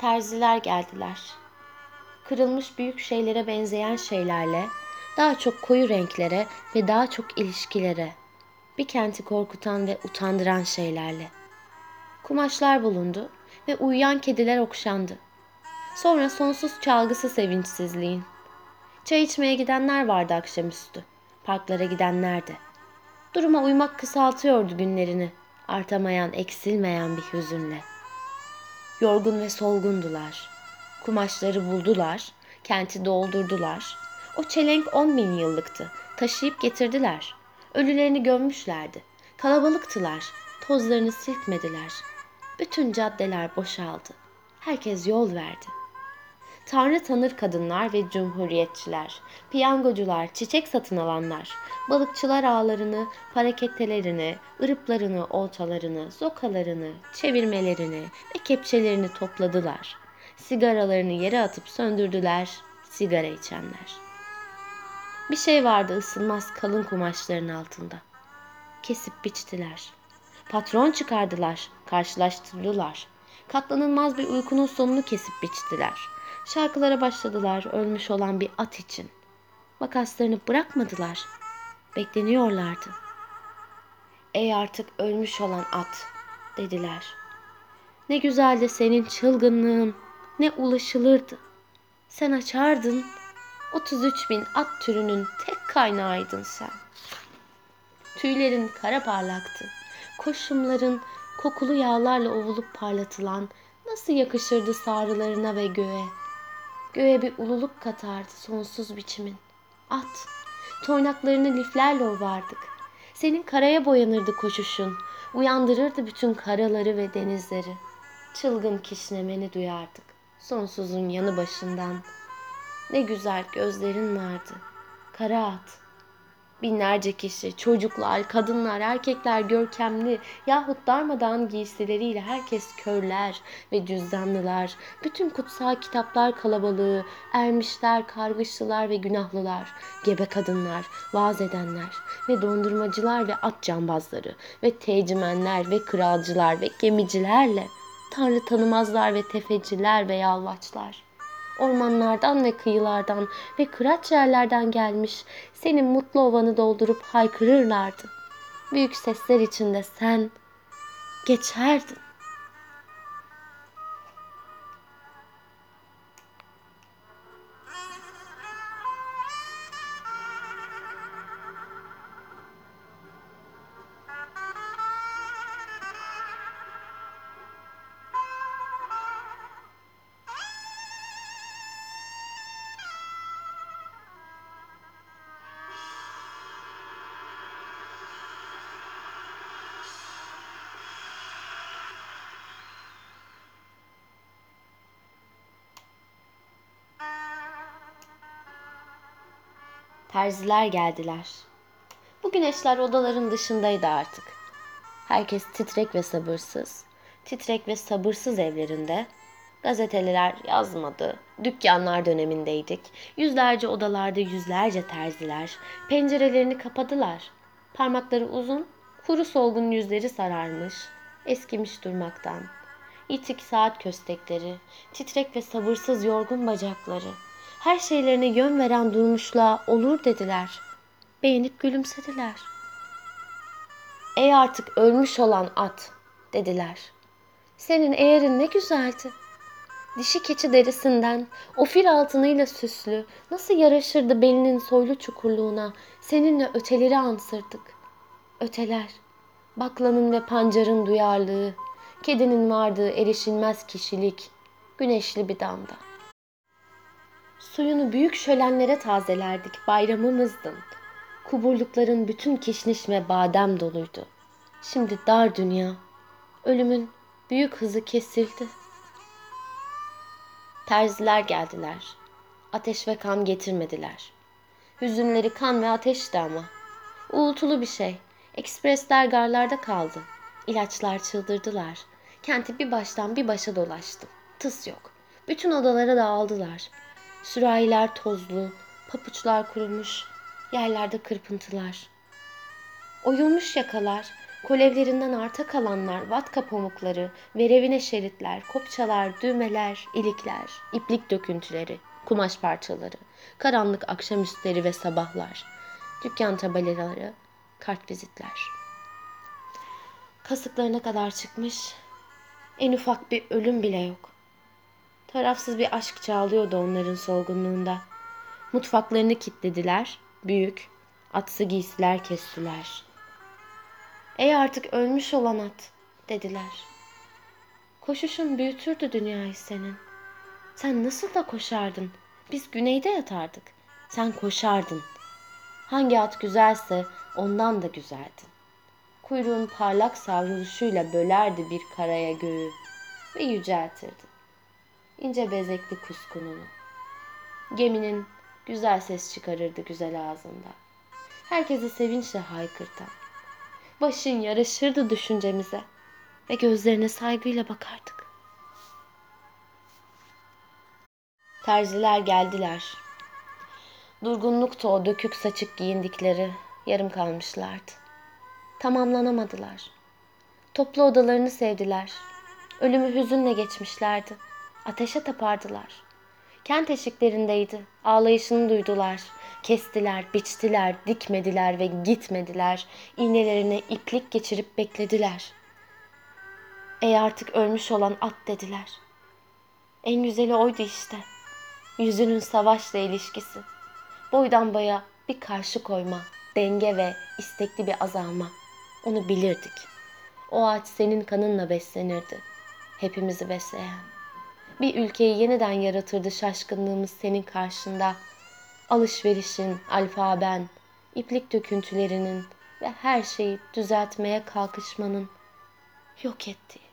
Terziler geldiler. Kırılmış büyük şeylere benzeyen şeylerle, daha çok koyu renklere ve daha çok ilişkilere, bir kenti korkutan ve utandıran şeylerle. Kumaşlar bulundu ve uyuyan kediler okşandı. Sonra sonsuz çalgısı sevinçsizliğin. Çay içmeye gidenler vardı akşamüstü. Parklara gidenler de. Duruma uymak kısaltıyordu günlerini. Artamayan, eksilmeyen bir hüzünle. Yorgun ve solgundular. Kumaşları buldular, kenti doldurdular. O çelenk on bin yıllıktı. Taşıyıp getirdiler. Ölülerini gömmüşlerdi. Kalabalıktılar. Tozlarını silkmediler. Bütün caddeler boşaldı. Herkes yol verdi. Tanrı tanır kadınlar ve cumhuriyetçiler, piyangocular, çiçek satın alanlar, balıkçılar ağlarını, paraketelerini, ırıplarını, oltalarını, zokalarını, çevirmelerini ve kepçelerini topladılar. Sigaralarını yere atıp söndürdüler, sigara içenler. Bir şey vardı ısınmaz kalın kumaşların altında. Kesip biçtiler. Patron çıkardılar, karşılaştırdılar. Katlanılmaz bir uykunun sonunu kesip biçtiler.'' Şarkılara başladılar ölmüş olan bir at için. Makaslarını bırakmadılar. Bekleniyorlardı. Ey artık ölmüş olan at dediler. Ne güzeldi senin çılgınlığın, ne ulaşılırdı. Sen açardın, 33 bin at türünün tek kaynağıydın sen. Tüylerin kara parlaktı. Koşumların kokulu yağlarla ovulup parlatılan nasıl yakışırdı sarılarına ve göğe. Göğe bir ululuk katardı sonsuz biçimin. At, toynaklarını liflerle ovardık. Senin karaya boyanırdı koşuşun, uyandırırdı bütün karaları ve denizleri. Çılgın kişnemeni duyardık, sonsuzun yanı başından. Ne güzel gözlerin vardı, kara at. Binlerce kişi, çocuklar, kadınlar, erkekler görkemli yahut darmadağın giysileriyle herkes körler ve cüzdanlılar, bütün kutsal kitaplar kalabalığı, ermişler, kargışlılar ve günahlılar, gebe kadınlar, vaaz edenler ve dondurmacılar ve at cambazları ve tecimenler ve kralcılar ve gemicilerle, tanrı tanımazlar ve tefeciler ve yalvaçlar.'' Ormanlardan ve kıyılardan ve kıraç yerlerden gelmiş senin mutlu ovanı doldurup haykırırlardı. Büyük sesler içinde sen geçerdin. Terziler geldiler. Bu güneşler odaların dışındaydı artık. Herkes titrek ve sabırsız, titrek ve sabırsız evlerinde. Gazeteliler yazmadı. Dükkanlar dönemindeydik. Yüzlerce odalarda yüzlerce terziler pencerelerini kapadılar. Parmakları uzun, kuru solgun yüzleri sararmış, eskimiş durmaktan. İtik saat köstekleri, titrek ve sabırsız yorgun bacakları, her şeylerine yön veren durmuşluğa olur dediler. Beğenip gülümsediler. Ey artık ölmüş olan at dediler. Senin eğerin ne güzeldi. Dişi keçi derisinden, ofir altınıyla süslü, nasıl yaraşırdı belinin soylu çukurluğuna, seninle öteleri ansırdık. Öteler, baklanın ve pancarın duyarlığı, kedinin vardığı erişilmez kişilik, güneşli bir damda. Suyunu büyük şölenlere tazelerdik, bayramımızdın. Kuburlukların bütün kişniş ve badem doluydu. Şimdi dar dünya, ölümün büyük hızı kesildi. Terziler geldiler. Ateş ve kan getirmediler. Hüzünleri kan ve ateşti ama. Uğultulu bir şey. Ekspresler garlarda kaldı. İlaçlar çıldırdılar. Kenti bir baştan bir başa dolaştım. Tıs yok. Bütün odalara dağıldılar. Sürahiler tozlu, papuçlar kurumuş, yerlerde kırpıntılar. Oyulmuş yakalar, Kolevlerinden arta kalanlar, vatka pamukları, verevine şeritler, kopçalar, düğmeler, ilikler, iplik döküntüleri, kumaş parçaları, karanlık akşamüstleri ve sabahlar, dükkan tabelaları, kart vizitler. Kasıklarına kadar çıkmış, en ufak bir ölüm bile yok. Tarafsız bir aşk çağlıyordu onların solgunluğunda. Mutfaklarını kilitlediler, büyük, atsı giysiler kestiler. Ey artık ölmüş olan at, dediler. Koşuşun büyütürdü dünyayı senin. Sen nasıl da koşardın? Biz güneyde yatardık. Sen koşardın. Hangi at güzelse ondan da güzeldin. Kuyruğun parlak savruluşuyla bölerdi bir karaya göğü ve yüceltirdi. İnce bezekli kuskununu. Geminin güzel ses çıkarırdı güzel ağzında. Herkesi sevinçle haykırtan. Başın yaraşırdı düşüncemize ve gözlerine saygıyla bakardık. Terziler geldiler. Durgunlukta o dökük saçık giyindikleri yarım kalmışlardı. Tamamlanamadılar. Toplu odalarını sevdiler. Ölümü hüzünle geçmişlerdi. Ateşe tapardılar. Kent eşiklerindeydi. Ağlayışını duydular. Kestiler, biçtiler, dikmediler ve gitmediler. İğnelerine iplik geçirip beklediler. Ey artık ölmüş olan at dediler. En güzeli oydu işte. Yüzünün savaşla ilişkisi. Boydan boya bir karşı koyma, denge ve istekli bir azalma. Onu bilirdik. O ağaç senin kanınla beslenirdi. Hepimizi besleyen. Bir ülkeyi yeniden yaratırdı şaşkınlığımız senin karşında. Alışverişin, alfaben, iplik döküntülerinin ve her şeyi düzeltmeye kalkışmanın yok ettiği.